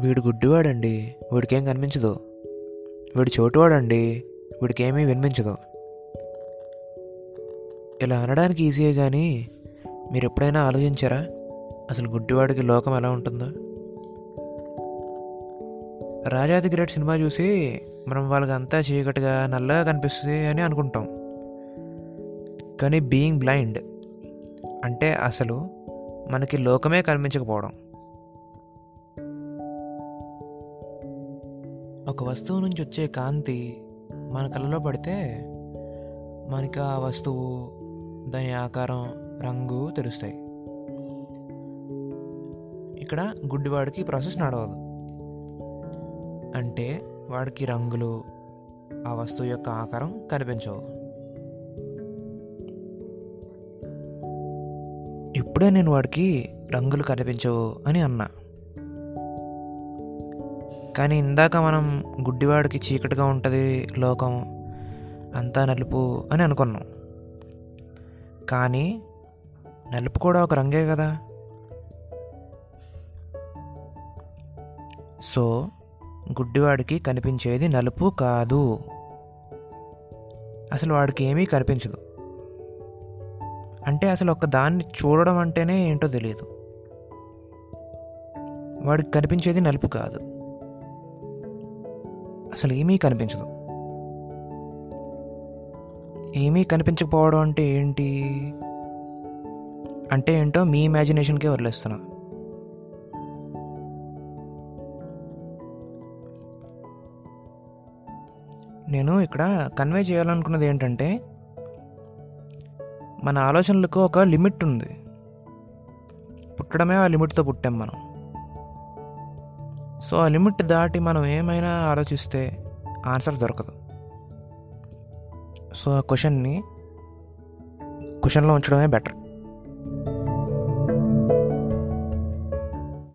వీడు గుడ్డివాడండి వీడికేం కనిపించదు. వీడు చోటువాడండి వీడికేమీ వినిపించదు. ఇలా అనడానికి ఈజీయే కానీ మీరు ఎప్పుడైనా ఆలోచించారా? అసలు గుడ్డివాడికి లోకం ఎలా ఉంటుందో? రాజాది గ్రేట్ సినిమా చూసి మనం వాళ్ళకి అంతా చీకటిగా నల్లగా కనిపిస్తుంది అని అనుకుంటాం. కానీ బీయింగ్ బ్లైండ్ అంటే అసలు మనకి లోకమే కనిపించకపోవడం. ఒక వస్తువు నుంచి వచ్చే కాంతి మన కళ్ళలో పడితే మనకి ఆ వస్తువు దాని ఆకారం రంగు తెలుస్తాయి. ఇక్కడ గుడ్డివాడికి ప్రాసెస్ నడవదు అంటే వాడికి రంగులు ఆ వస్తువు యొక్క ఆకారం కనిపించవు. ఇప్పుడే నేను వాడికి రంగులు కనిపించవు అని అన్నా. కానీ ఇందాక మనం గుడ్డివాడికి చీకటిగా ఉంటుంది లోకం అంతా నలుపు అని అనుకున్నాం. కానీ నలుపు కూడా ఒక రంగే కదా. సో గుడ్డివాడికి కనిపించేది నలుపు కాదు. అసలు వాడికి ఏమీ కనిపించదు. అంటే అసలు ఒక దాన్ని చూడడం అంటేనే ఏంటో తెలియదు వాడికి కనిపించేది నలుపు కాదు. అసలు ఏమీ కనిపించదు. ఏమీ కనిపించకపోవడం అంటే ఏంటి? అంటే ఏంటో మీ ఇమాజినేషన్కే వదిలేస్తున్నా. నేను ఇక్కడ కన్వే చేయాలనుకున్నది ఏంటంటే మన ఆలోచనలకు ఒక లిమిట్ ఉంది. పుట్టడమే ఆ లిమిట్తో పుట్టాం మనం. సో ఆ లిమిట్ దాటి మనం ఏమైనా ఆలోచిస్తే ఆన్సర్ దొరకదు. సో ఆ క్వశ్చన్ని క్వశ్చన్లో ఉంచడమే బెటర్.